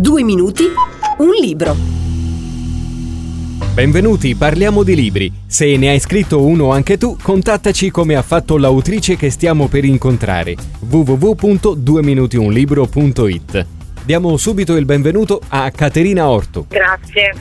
Due minuti, un libro. Benvenuti, parliamo di libri. Se ne hai scritto uno anche tu, contattaci come ha fatto l'autrice che stiamo per incontrare. www.dueminutiunlibro.it Diamo subito il benvenuto a Caterina Orto. Grazie.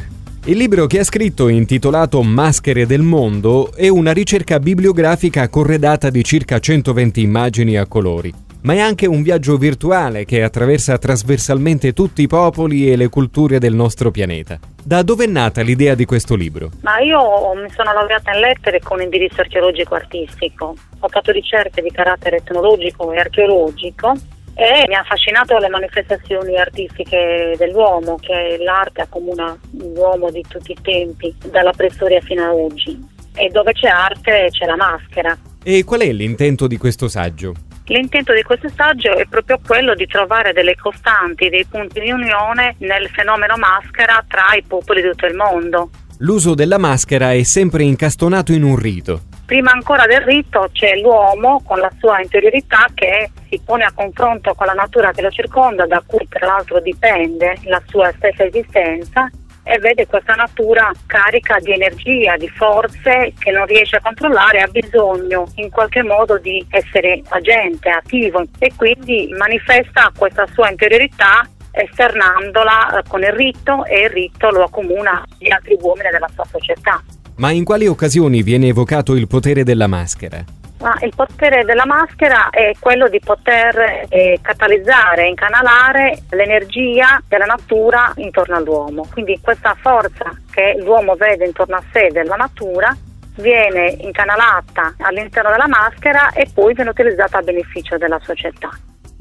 Il libro che ha scritto, intitolato Maschere del mondo, è una ricerca bibliografica corredata di circa 120 immagini a colori ma è anche un viaggio virtuale che attraversa trasversalmente tutti i popoli e le culture del nostro pianeta. Da dove è nata l'idea di questo libro? Ma io mi sono laureata in lettere con indirizzo archeologico artistico. Ho fatto ricerche di carattere etnologico e archeologico e mi ha affascinato le manifestazioni artistiche dell'uomo, che l'arte accomuna l'uomo di tutti i tempi, dalla preistoria fino ad oggi. E dove c'è arte c'è la maschera. E qual è l'intento di questo saggio? L'intento di questo saggio è proprio quello di trovare delle costanti, dei punti di unione nel fenomeno maschera tra i popoli di tutto il mondo. L'uso della maschera è sempre incastonato in un rito. Prima ancora del rito c'è l'uomo con la sua interiorità che si pone a confronto con la natura che lo circonda, da cui tra l'altro dipende la sua stessa esistenza e vede questa natura carica di energia, di forze che non riesce a controllare, ha bisogno in qualche modo di essere agente, attivo e quindi manifesta questa sua interiorità esternandola con il rito e il rito lo accomuna agli altri uomini della sua società. Ma in quali occasioni viene evocato il potere della maschera? Ma il potere della maschera è quello di poter eh, catalizzare, incanalare l'energia della natura intorno all'uomo. Quindi questa forza che l'uomo vede intorno a sé della natura viene incanalata all'interno della maschera e poi viene utilizzata a beneficio della società.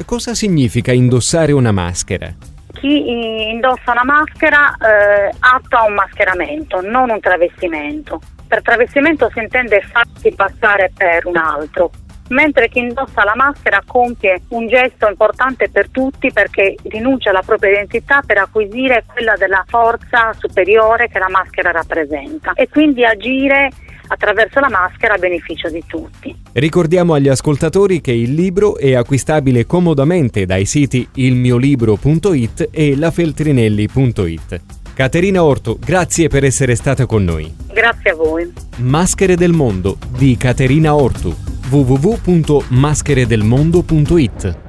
Cosa significa indossare una maschera? Chi indossa una maschera eh, attua un mascheramento, non un travestimento. Per travestimento si intende farsi passare per un altro, mentre chi indossa la maschera compie un gesto importante per tutti perché rinuncia alla propria identità per acquisire quella della forza superiore che la maschera rappresenta e quindi agire attraverso la maschera a beneficio di tutti. Ricordiamo agli ascoltatori che il libro è acquistabile comodamente dai siti ilmiolibro.it e lafeltrinelli.it. Caterina Orto, grazie per essere stata con noi. Grazie a voi. Maschere del mondo di Caterina Orto www.mascheredelmondo.it